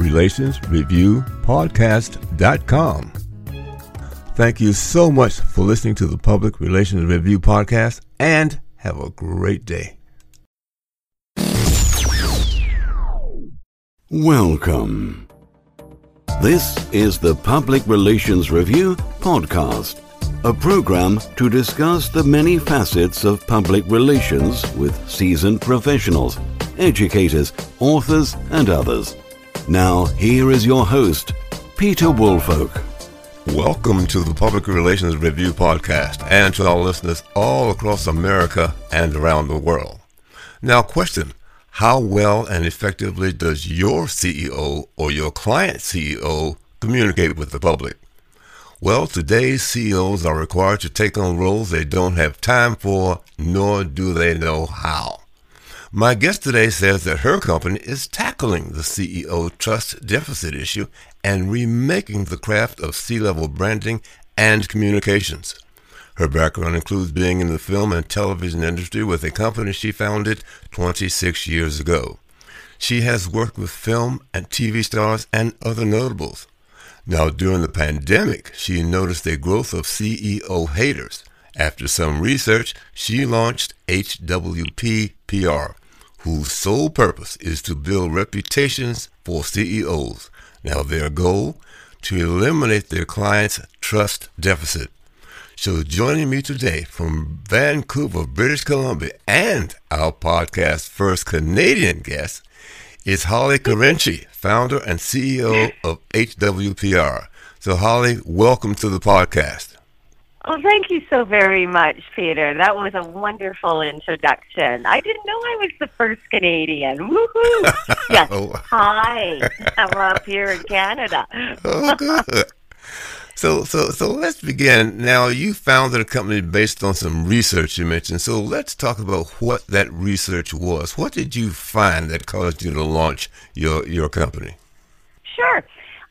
www.publicrelationsreviewpodcast.com. Thank you so much for listening to the Public Relations Review Podcast and have a great day. Welcome. This is the Public Relations Review Podcast, a program to discuss the many facets of public relations with seasoned professionals, educators, authors, and others. Now, here is your host, Peter Woolfolk. Welcome to the Public Relations Review Podcast and to our listeners all across America and around the world. Now, question How well and effectively does your CEO or your client CEO communicate with the public? Well, today's CEOs are required to take on roles they don't have time for, nor do they know how. My guest today says that her company is tackling the CEO trust deficit issue and remaking the craft of C level branding and communications. Her background includes being in the film and television industry with a company she founded 26 years ago. She has worked with film and TV stars and other notables. Now, during the pandemic, she noticed a growth of CEO haters. After some research, she launched HWP PR, whose sole purpose is to build reputations for CEOs. Now, their goal? To eliminate their clients' trust deficit. So, joining me today from Vancouver, British Columbia, and our podcast first Canadian guest is Holly Carinci, founder and CEO of HWPR. So, Holly, welcome to the podcast. Oh, thank you so very much, Peter. That was a wonderful introduction. I didn't know I was the first Canadian. Woohoo! Yes. Oh. Hi. I'm up here in Canada. Oh, good. So, so, so let's begin. Now, you founded a company based on some research you mentioned. So, let's talk about what that research was. What did you find that caused you to launch your your company? Sure.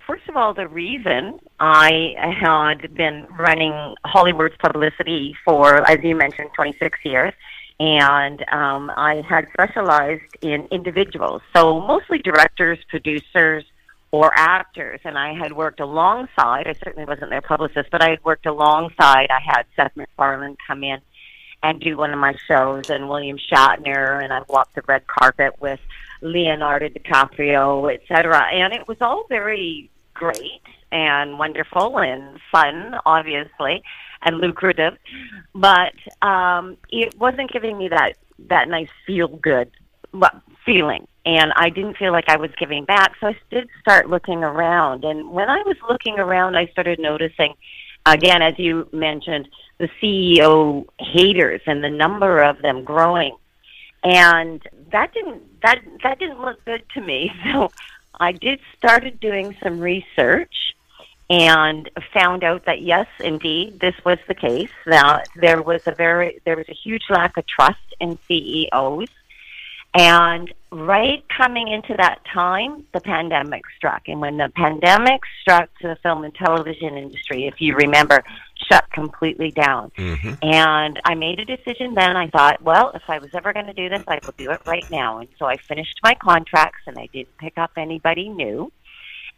First of all, the reason I had been running Hollywood's publicity for, as you mentioned, 26 years, and um, I had specialized in individuals, so mostly directors, producers, or actors. And I had worked alongside, I certainly wasn't their publicist, but I had worked alongside, I had Seth MacFarlane come in and do one of my shows, and William Shatner, and I walked the red carpet with Leonardo DiCaprio, et cetera. And it was all very great and wonderful and fun, obviously, and lucrative. But um, it wasn't giving me that, that nice feel good feeling and I didn't feel like I was giving back. So I did start looking around. And when I was looking around, I started noticing, again, as you mentioned, the CEO haters and the number of them growing. And that didn't that that didn't look good to me. So I did started doing some research and found out that yes, indeed, this was the case. That there was a very there was a huge lack of trust in CEOs and right coming into that time, the pandemic struck. And when the pandemic struck the film and television industry, if you remember, shut completely down. Mm-hmm. And I made a decision then. I thought, well, if I was ever going to do this, I will do it right now. And so I finished my contracts and I didn't pick up anybody new.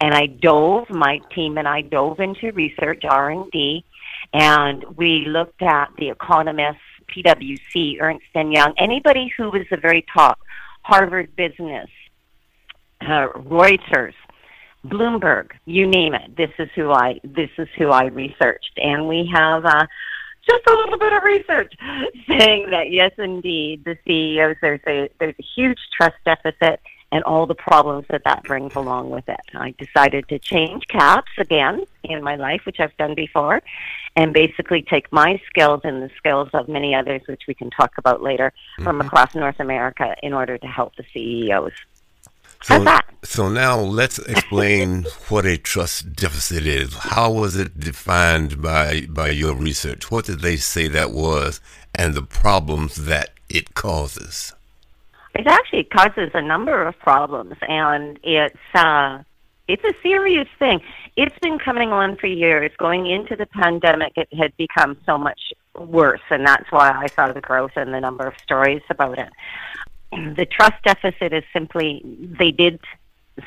And I dove, my team and I dove into research, R&D, and we looked at the economists, PwC, Ernst and Young, anybody who was the very top, Harvard Business, uh, Reuters, Bloomberg, you name it. This is who I this is who I researched, and we have uh, just a little bit of research saying that yes, indeed, the CEOs there's a there's a huge trust deficit and all the problems that that brings along with it. I decided to change caps again in my life, which I've done before, and basically take my skills and the skills of many others, which we can talk about later, mm-hmm. from across North America in order to help the CEOs. So, so now let's explain what a trust deficit is. How was it defined by by your research? What did they say that was, and the problems that it causes? It actually causes a number of problems, and it's uh, it's a serious thing. It's been coming on for years. Going into the pandemic, it had become so much worse, and that's why I saw the growth in the number of stories about it. The trust deficit is simply they did,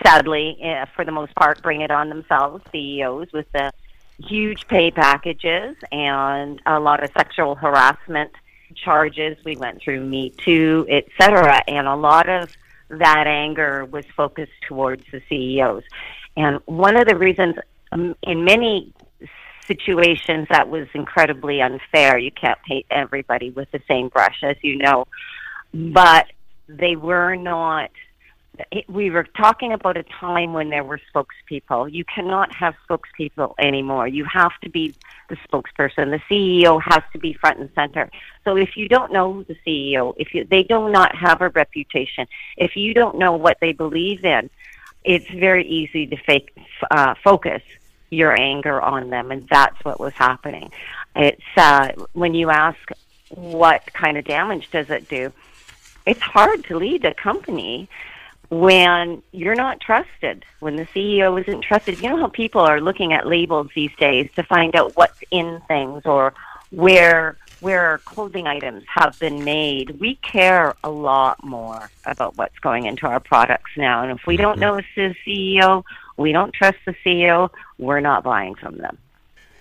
sadly, uh, for the most part, bring it on themselves, CEOs, with the huge pay packages and a lot of sexual harassment charges. We went through Me Too, etc., and a lot of that anger was focused towards the CEOs. And one of the reasons, um, in many situations, that was incredibly unfair. You can't paint everybody with the same brush, as you know, but they were not we were talking about a time when there were spokespeople. You cannot have spokespeople anymore. You have to be the spokesperson. The CEO has to be front and center. So if you don't know the CEO, if you, they do not have a reputation, if you don't know what they believe in, it's very easy to fake, uh, focus your anger on them, and that's what was happening. It's uh, when you ask what kind of damage does it do. It's hard to lead a company when you're not trusted, when the CEO isn't trusted. You know how people are looking at labels these days to find out what's in things or where where clothing items have been made. We care a lot more about what's going into our products now. And if we don't mm-hmm. know the CEO, we don't trust the CEO, we're not buying from them.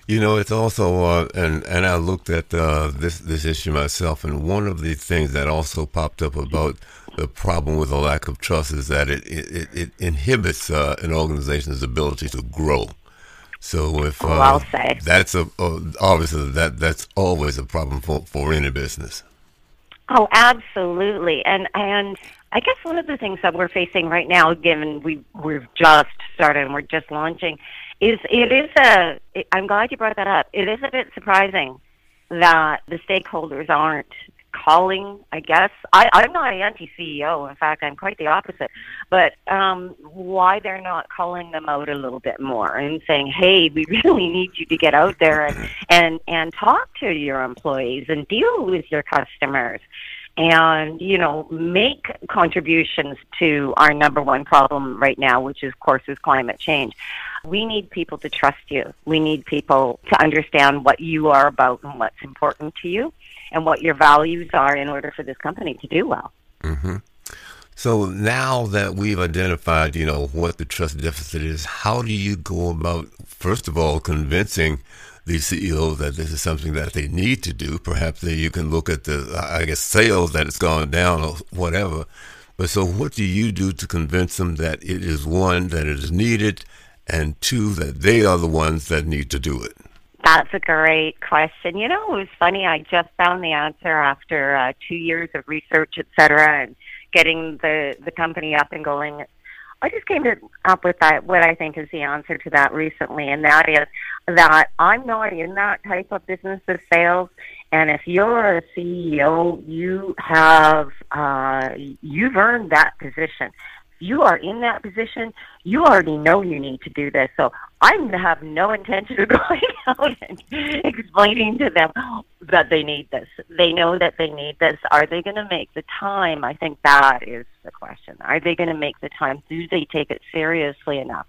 You know, it's also, uh, and and I looked at uh, this this issue myself, and one of the things that also popped up about the problem with a lack of trust is that it it, it inhibits uh, an organization's ability to grow. So if oh, I'll say that's a uh, obviously that that's always a problem for for any business. Oh, absolutely, and and I guess one of the things that we're facing right now, given we we've just started and we're just launching, is it is a. I'm glad you brought that up. It is a bit surprising that the stakeholders aren't calling, I guess. I, I'm not an anti CEO. In fact, I'm quite the opposite. But um, why they're not calling them out a little bit more and saying, hey, we really need you to get out there and, and, and talk to your employees and deal with your customers and you know make contributions to our number one problem right now which is, of course is climate change we need people to trust you we need people to understand what you are about and what's important to you and what your values are in order for this company to do well. Mm-hmm. So now that we've identified, you know, what the trust deficit is, how do you go about, first of all, convincing the CEOs that this is something that they need to do? Perhaps you can look at the, I guess, sales that it's gone down or whatever. But so what do you do to convince them that it is one, that it is needed, and two, that they are the ones that need to do it? That's a great question. You know, it was funny. I just found the answer after uh, two years of research, et cetera, and getting the the company up and going. I just came to, up with that what I think is the answer to that recently, and that is that I'm not in that type of business of sales. And if you're a CEO, you have uh, you've earned that position you are in that position, you already know you need to do this. So I have no intention of going out and explaining to them that they need this. They know that they need this. Are they going to make the time? I think that is the question. Are they going to make the time? Do they take it seriously enough?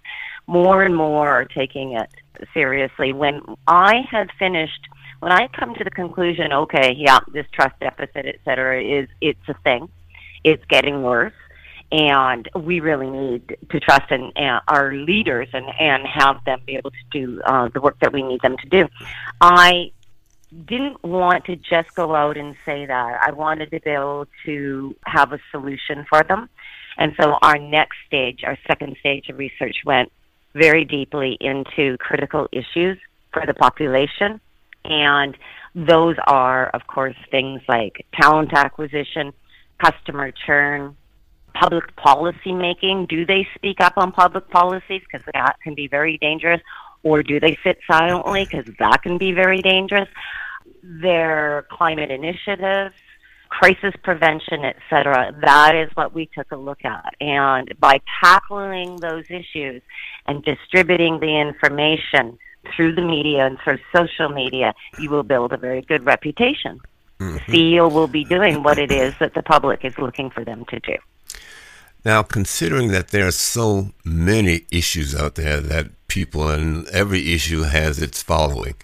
More and more are taking it seriously. When I had finished when I come to the conclusion, okay, yeah, this trust deficit, et cetera, is it's a thing. It's getting worse and we really need to trust in uh, our leaders and, and have them be able to do uh, the work that we need them to do. I didn't want to just go out and say that. I wanted to be able to have a solution for them. And so our next stage, our second stage of research went, very deeply into critical issues for the population. And those are, of course, things like talent acquisition, customer churn, public policy making. Do they speak up on public policies? Because that can be very dangerous. Or do they sit silently? Because that can be very dangerous. Their climate initiatives, crisis prevention, etc. That is what we took a look at. And by tackling those issues and distributing the information through the media and through social media, you will build a very good reputation. Mm-hmm. The CEO will be doing what it is that the public is looking for them to do. Now, considering that there are so many issues out there that people and every issue has its following,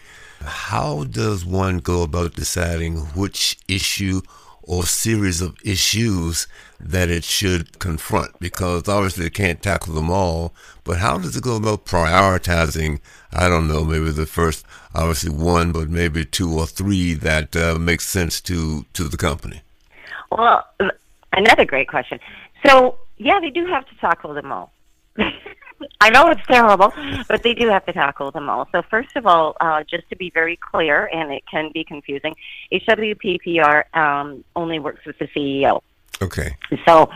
how does one go about deciding which issue or series of issues that it should confront because obviously it can't tackle them all. But how does it go about prioritizing? I don't know, maybe the first, obviously one, but maybe two or three that uh, makes sense to to the company. Well, another great question. So yeah, they do have to tackle them all. I know it's terrible, but they do have to tackle them all. So first of all, uh, just to be very clear, and it can be confusing, HWPPR um, only works with the CEO. Okay. So,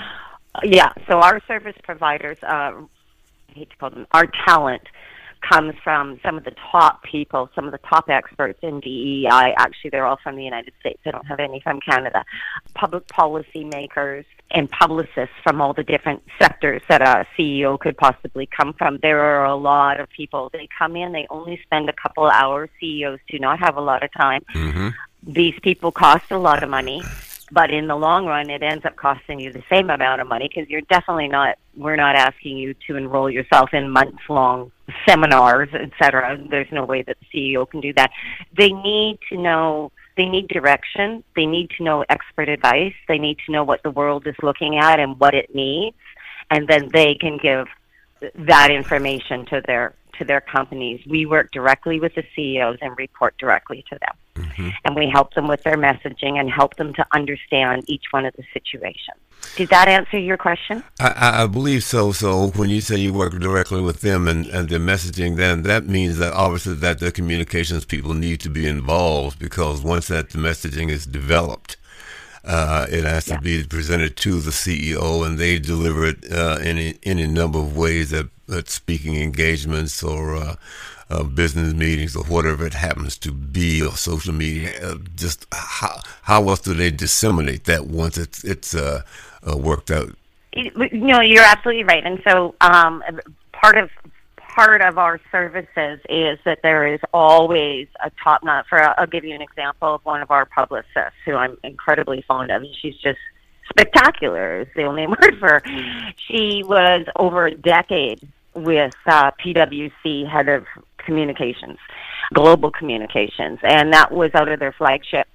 yeah, so our service providers, uh, I hate to call them, our talent comes from some of the top people, some of the top experts in DEI. Actually, they're all from the United States. I don't have any from Canada. Public policy makers and publicists from all the different sectors that a CEO could possibly come from. There are a lot of people. They come in, they only spend a couple hours. CEOs do not have a lot of time. Mm-hmm. These people cost a lot of money but in the long run it ends up costing you the same amount of money because you're definitely not we're not asking you to enroll yourself in months long seminars etc there's no way that the ceo can do that. They need to know they need direction. They need to know expert advice. They need to know what the world is looking at and what it needs and then they can give that information to their to their companies. We work directly with the CEOs and report directly to them. Mm-hmm. And we help them with their messaging and help them to understand each one of the situations. Did that answer your question? I, I believe so. So when you say you work directly with them and, and their messaging, then that means that obviously that the communications people need to be involved because once that the messaging is developed, uh, it has to be presented to the CEO, and they deliver it uh, in any number of ways that, that speaking engagements or uh, uh, business meetings or whatever it happens to be, or social media. Uh, just how how else do they disseminate that once it's it's uh, worked out? You know, you're absolutely right, and so um, part of part of our services is that there is always a top notch. For I'll give you an example of one of our publicists who I'm incredibly fond of. She's just spectacular. Is the only word for her. She was over a decade with uh, PwC, head of communications, global communications, and that was out of their flagship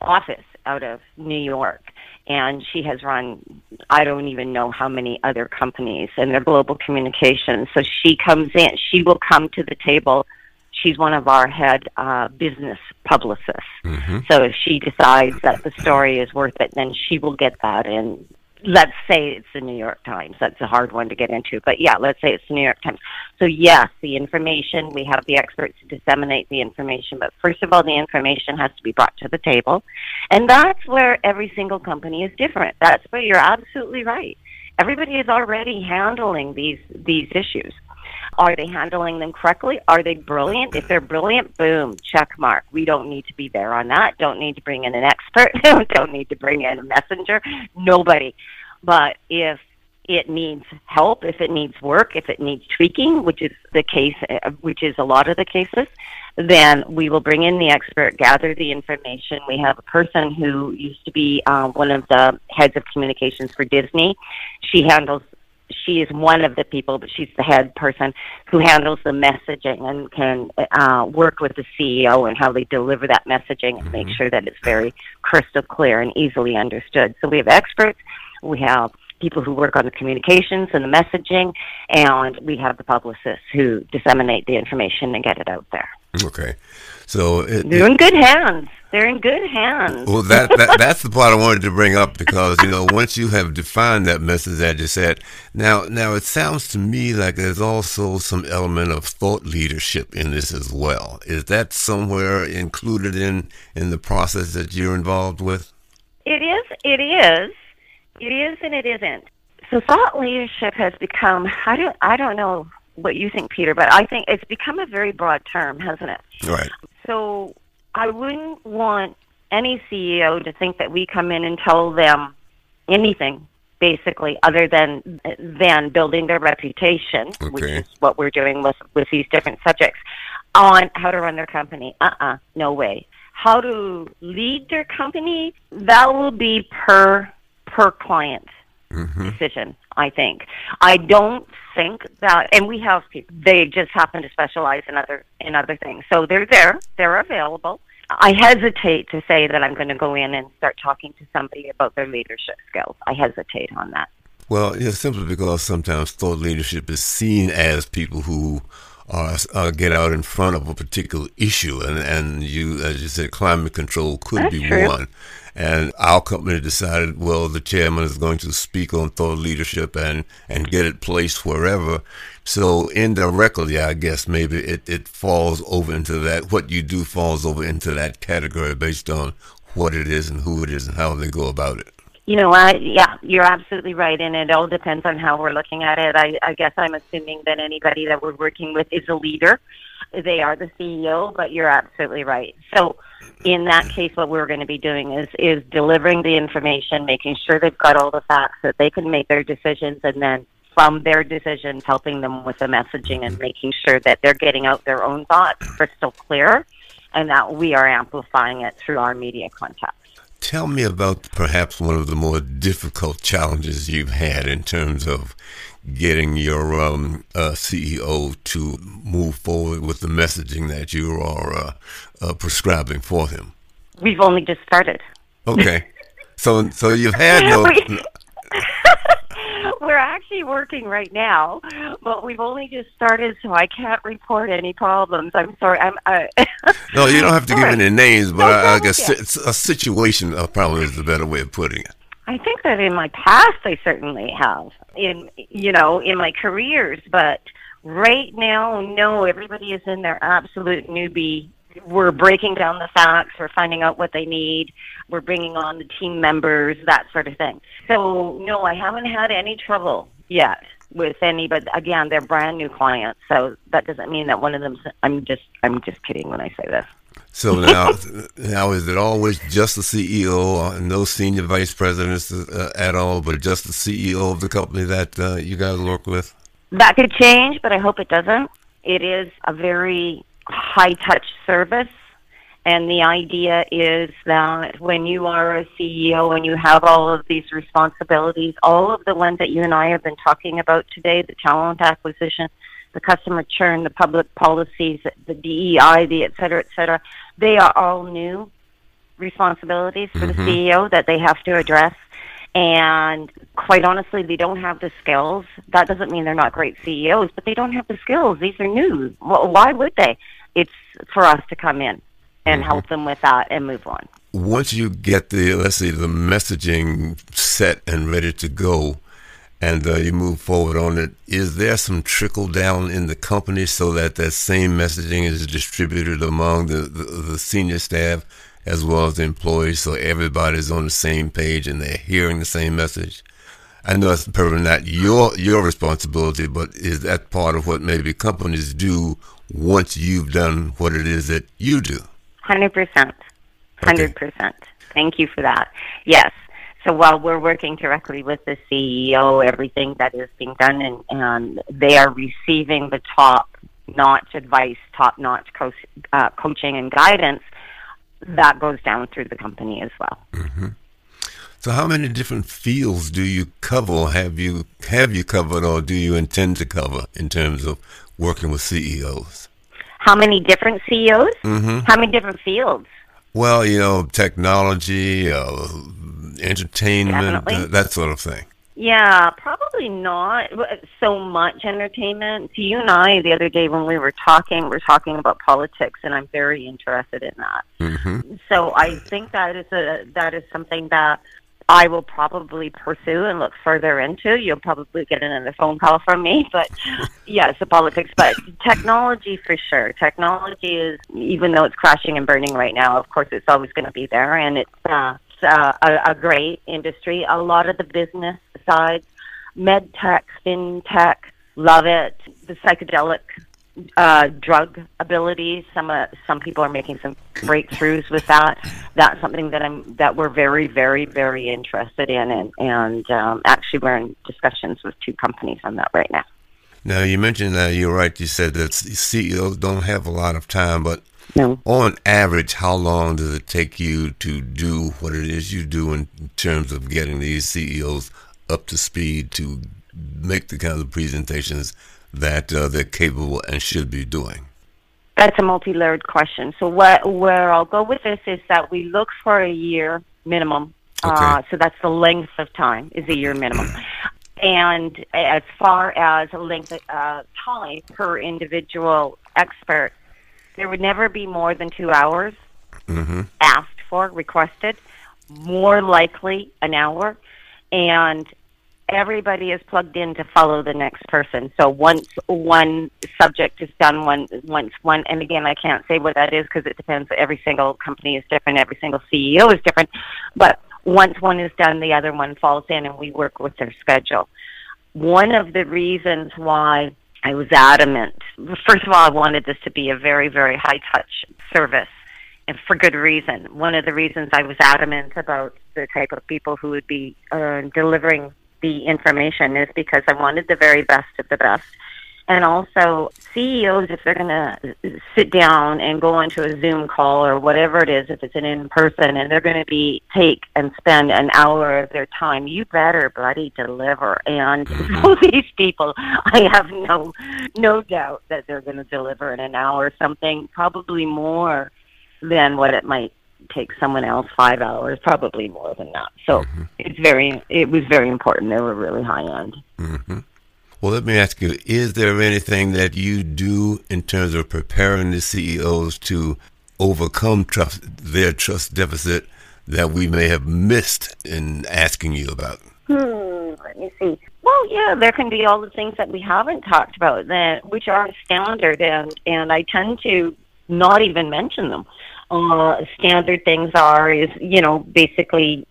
office out of New York and she has run I don't even know how many other companies and their global communications. So she comes in, she will come to the table. She's one of our head uh, business publicists. Mm-hmm. So if she decides that the story is worth it, then she will get that and let's say it's the New York Times. That's a hard one to get into, but yeah, let's say it's the New York Times. So yes, the information we have the experts to disseminate the information, but first of all, the information has to be brought to the table, and that's where every single company is different. That's where you're absolutely right. Everybody is already handling these these issues. Are they handling them correctly? Are they brilliant? If they're brilliant, boom, check mark. We don't need to be there on that. Don't need to bring in an expert. don't need to bring in a messenger. Nobody. But if it needs help, if it needs work, if it needs tweaking, which is the case, uh, which is a lot of the cases, then we will bring in the expert, gather the information. We have a person who used to be uh, one of the heads of communications for Disney. She handles she is one of the people, but she's the head person who handles the messaging and can uh, work with the CEO and how they deliver that messaging and make mm-hmm. sure that it's very crystal clear and easily understood. So we have experts, we have people who work on the communications and the messaging, and we have the publicists who disseminate the information and get it out there. Okay, so it, are in good hands. They're in good hands. Well, that, that that's the part I wanted to bring up because you know once you have defined that message that you said, now now it sounds to me like there's also some element of thought leadership in this as well. Is that somewhere included in in the process that you're involved with? It is. It is. It is, and it isn't. So thought leadership has become. I don't. I don't know what you think, Peter, but I think it's become a very broad term, hasn't it? Right. So I wouldn't want any CEO to think that we come in and tell them anything basically other than than building their reputation, Okay. which is what we're doing with with these different subjects on how to run their company. Uh-uh, no way. How to lead their company, that will be per per client Mm-hmm. decision, I think. I don't think that and we have people they just happen to specialize in other in other things. So they're there, they're available. I hesitate to say that I'm going to go in and start talking to somebody about their leadership skills. I hesitate on that. Well, it's simply because sometimes thought leadership is seen as people who are, uh, get out in front of a particular issue, and and you, as you said, climate control could That's be true. one. And our company decided, well, the chairman is going to speak on thought leadership and and get it placed wherever. So indirectly, I guess maybe it, it falls over into that. What you do falls over into that category based on what it is and who it is and how they go about it. You know, I yeah, you're absolutely right, and it all depends on how we're looking at it. I, I guess I'm assuming that anybody that we're working with is a leader. They are the CEO, but you're absolutely right. So, in that case, what we're going to be doing is is delivering the information, making sure they've got all the facts that they can make their decisions, and then from their decisions, helping them with the messaging and making sure that they're getting out their own thoughts crystal clear, and that we are amplifying it through our media contacts. Tell me about perhaps one of the more difficult challenges you've had in terms of getting your um, uh, CEO to move forward with the messaging that you are uh, uh, prescribing for him. We've only just started. Okay, so so you've had no. We- We're actually working right now, but we've only just started, so I can't report any problems. I'm sorry. I'm. Uh, No, you don't have to give any names, but No I, I guess a situation uh, probably is the better way of putting it. I think that in my past, I certainly have in you know in my careers, but right now, no. Everybody is in their absolute newbie. We're breaking down the facts. We're finding out what they need. We're bringing on the team members, that sort of thing. So, no, I haven't had any trouble yet with any. But again, they're brand new clients, so that doesn't mean that one of them. I'm just, I'm just kidding when I say this. So now, now is it always just the CEO, uh, no senior vice presidents uh, at all, but just the CEO of the company that uh, you guys work with? That could change, but I hope it doesn't. It is a very high touch service. And the idea is that when you are a CEO and you have all of these responsibilities, all of the ones that you and I have been talking about today, the talent acquisition, the customer churn, the public policies, the DEI, the et cetera, et cetera, they are all new responsibilities for the mm-hmm. CEO that they have to address. And quite honestly, they don't have the skills. That doesn't mean they're not great CEOs, but they don't have the skills. These are new. Why would they? It's for us to come in and help them with that and move on. Once you get the, let's say, the messaging set and ready to go, and uh, you move forward on it, is there some trickle down in the company so that that same messaging is distributed among the, the, the senior staff as well as the employees so everybody's on the same page and they're hearing the same message? I know it's probably not your your responsibility, but is that part of what maybe companies do once you've done what it is that you do? Hundred percent. Hundred percent. Thank you for that. Yes. So while we're working directly with the CEO, everything that is being done, and, and they are receiving the top notch advice, top notch co- uh, coaching and guidance, that goes down through the company as well. So, how many different fields do you cover? Have you have you covered, or do you intend to cover in terms of working with CEOs? How many different CEOs? Mm-hmm. How many different fields? Well, you know, technology, uh, entertainment, uh, that sort of thing. Yeah, probably not so much entertainment. You and I, the other day when we were talking, we we're talking about politics, and I'm very interested in that. Mm-hmm. So I think that is a that is something that I will probably pursue and look further into. You'll probably get another phone call from me, but yes, the politics. But technology for sure. Technology is, even though it's crashing and burning right now, of course, it's always going to be there, and it's uh, uh, a, a great industry. A lot of the business sides, med tech, fintech, love it. The psychedelic uh, drug abilities. Some uh, some people are making some breakthroughs with that. That's something that I'm that we're very very very interested in, and and um, actually we're in discussions with two companies on that right now. Now you mentioned that you're right. You said that CEOs don't have a lot of time, but no. on average, how long does it take you to do what it is you do in terms of getting these CEOs up to speed to make the kind of presentations that uh, they're capable and should be doing? That's a multi-layered question. So what, where I'll go with this is that we look for a year minimum. Okay. Uh, so that's the length of time is a year minimum. and as far as a length of uh, time per individual expert, there would never be more than two hours mm-hmm. asked for, requested. More likely an hour. And everybody is plugged in to follow the next person. So once one subject is done, one once one, and again, I can't say what that is because it depends. Every single company is different. Every single CEO is different. But once one is done, the other one falls in, and we work with their schedule. One of the reasons why I was adamant, first of all, I wanted this to be a very, very high touch service and for good reason. One of the reasons I was adamant about the type of people who would be uh, delivering the information is because I wanted the very best of the best. And also, CEOs, if they're going to sit down and go onto a Zoom call or whatever it is, if it's an in person, and they're going to be take and spend an hour of their time, you better bloody deliver. And so these people, I have no no doubt that they're going to deliver in an hour something, probably more than what it might take someone else five hours, probably more than that. So mm-hmm. it's very, it was very important. They were really high end. Mm-hmm. Well, let me ask you: Is there anything that you do in terms of preparing the CEOs to overcome trust, their trust deficit that we may have missed in asking you about? Hmm. Let me see. Well, yeah, there can be all the things that we haven't talked about that, which are standard, and and I tend to not even mention them uh, standard things are is you know basically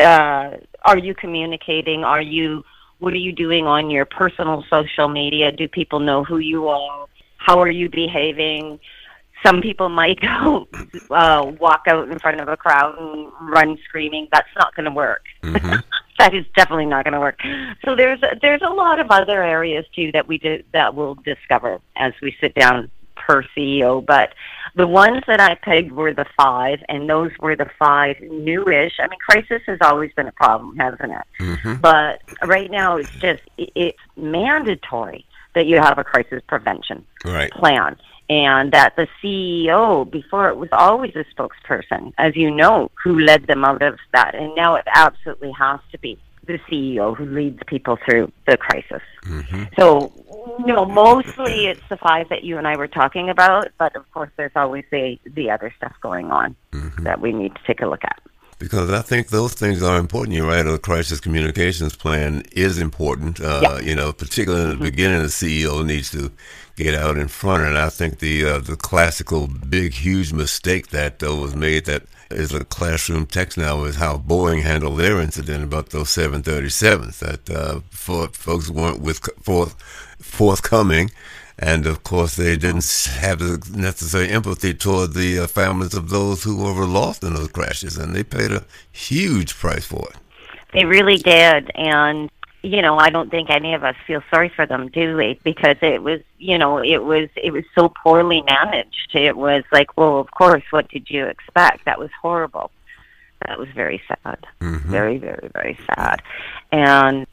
uh, are you communicating? Are you what are you doing on your personal social media? Do people know who you are? How are you behaving? Some people might go uh, walk out in front of a crowd and run screaming. That's not going to work. Mm-hmm. that is definitely not going to work. So there's a, there's a lot of other areas too that we do that we'll discover as we sit down per CEO, but the ones that I pegged were the five, and those were the five newish. I mean, crisis has always been a problem, hasn't it? Mm-hmm. But right now, it's just it's mandatory that you have a crisis prevention right. plan, and that the CEO before it was always a spokesperson, as you know, who led them out of that, and now it absolutely has to be the CEO who leads people through the crisis. Mm-hmm. So, you know, mostly it's the five that you and I were talking about, but of course, there's always the the other stuff going on mm-hmm. that we need to take a look at. Because I think those things are important. You're right. A crisis communications plan is important. Uh, yep. You know, particularly in the mm-hmm. beginning, the CEO needs to get out in front. And I think the uh, the classical big, huge mistake that uh, was made that is a classroom text now is how Boeing handled their incident about those 737s that uh, for, folks weren't with forth, forthcoming. And of course, they didn't have the necessary empathy toward the uh, families of those who were lost in those crashes, and they paid a huge price for it. They really did, and you know, I don't think any of us feel sorry for them, do we? Because it was, you know, it was it was so poorly managed. It was like, well, of course, what did you expect? That was horrible. That was very sad. Mm-hmm. Very, very, very sad. And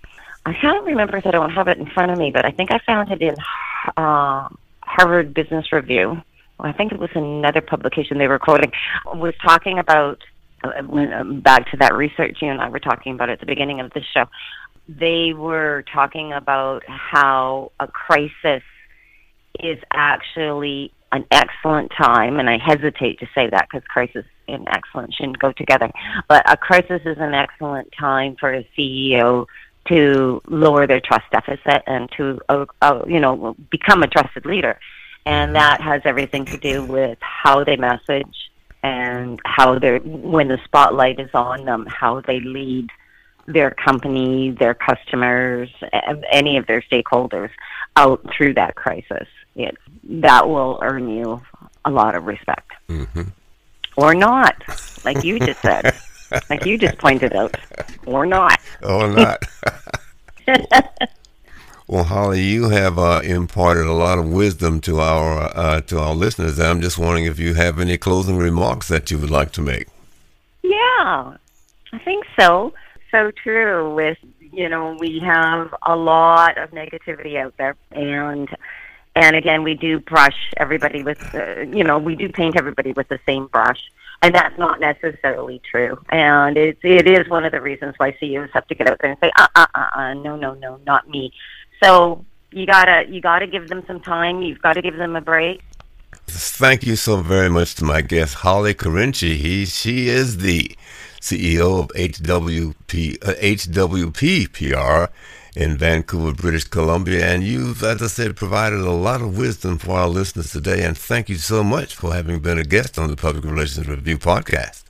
I can't remember if I don't have it in front of me, but I think I found it in uh, Harvard Business Review. I think it was another publication they were quoting. Was talking about uh, back to that research you and I were talking about at the beginning of the show they were talking about how a crisis is actually an excellent time, and I hesitate to say that because crisis and excellent shouldn't go together. But a crisis is an excellent time for a CEO to lower their trust deficit and to, uh, uh, you know, become a trusted leader. And that has everything to do with how they message and how they're, when the spotlight is on them, how they lead their company, their customers, any of their stakeholders out through that crisis. It, that will earn you a lot of respect. Mm-hmm. Or not, like you just said, like you just pointed out. Or not. Or not. well, Holly, you have uh, imparted a lot of wisdom to our uh, to our listeners. I'm just wondering if you have any closing remarks that you would like to make. Yeah, I think so so true with you know we have a lot of negativity out there. And and again we do brush everybody with uh, you know we do paint everybody with the same brush. And that's not necessarily true. And it's it is one of the reasons why CEOs have to get out there and say uh uh uh, uh no no no not me. So you gotta you gotta give them some time. You've got to give them a break. Thank you so very much to my guest, Holly Carinci. He, she is the CEO of HWP, uh, HWP PR in Vancouver, British Columbia. And you've, as I said, provided a lot of wisdom for our listeners today. And thank you so much for having been a guest on the Public Relations Review podcast.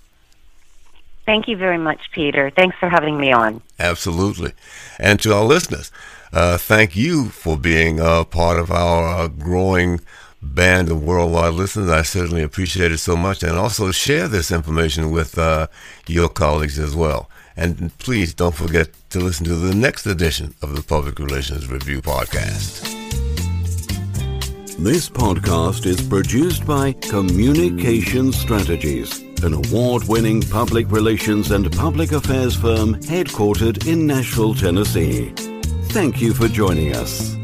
Thank you very much, Peter. Thanks for having me on. Absolutely. And to our listeners, uh, thank you for being a part of our uh, growing band of worldwide listeners. I certainly appreciate it so much. And also share this information with uh, your colleagues as well. And please don't forget to listen to the next edition of the Public Relations Review podcast. This podcast is produced by Communication Strategies, an award winning public relations and public affairs firm headquartered in Nashville, Tennessee. Thank you for joining us.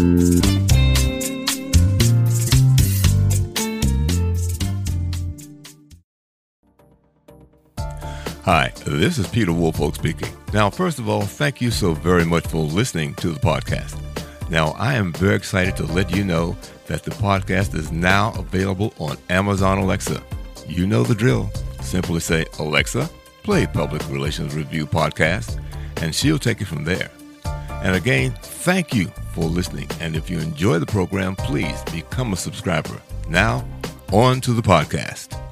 Hi, this is Peter Woolfolk speaking. Now, first of all, thank you so very much for listening to the podcast. Now, I am very excited to let you know that the podcast is now available on Amazon Alexa. You know the drill. Simply say, Alexa, play Public Relations Review Podcast, and she'll take it from there. And again, thank you for listening. And if you enjoy the program, please become a subscriber. Now, on to the podcast.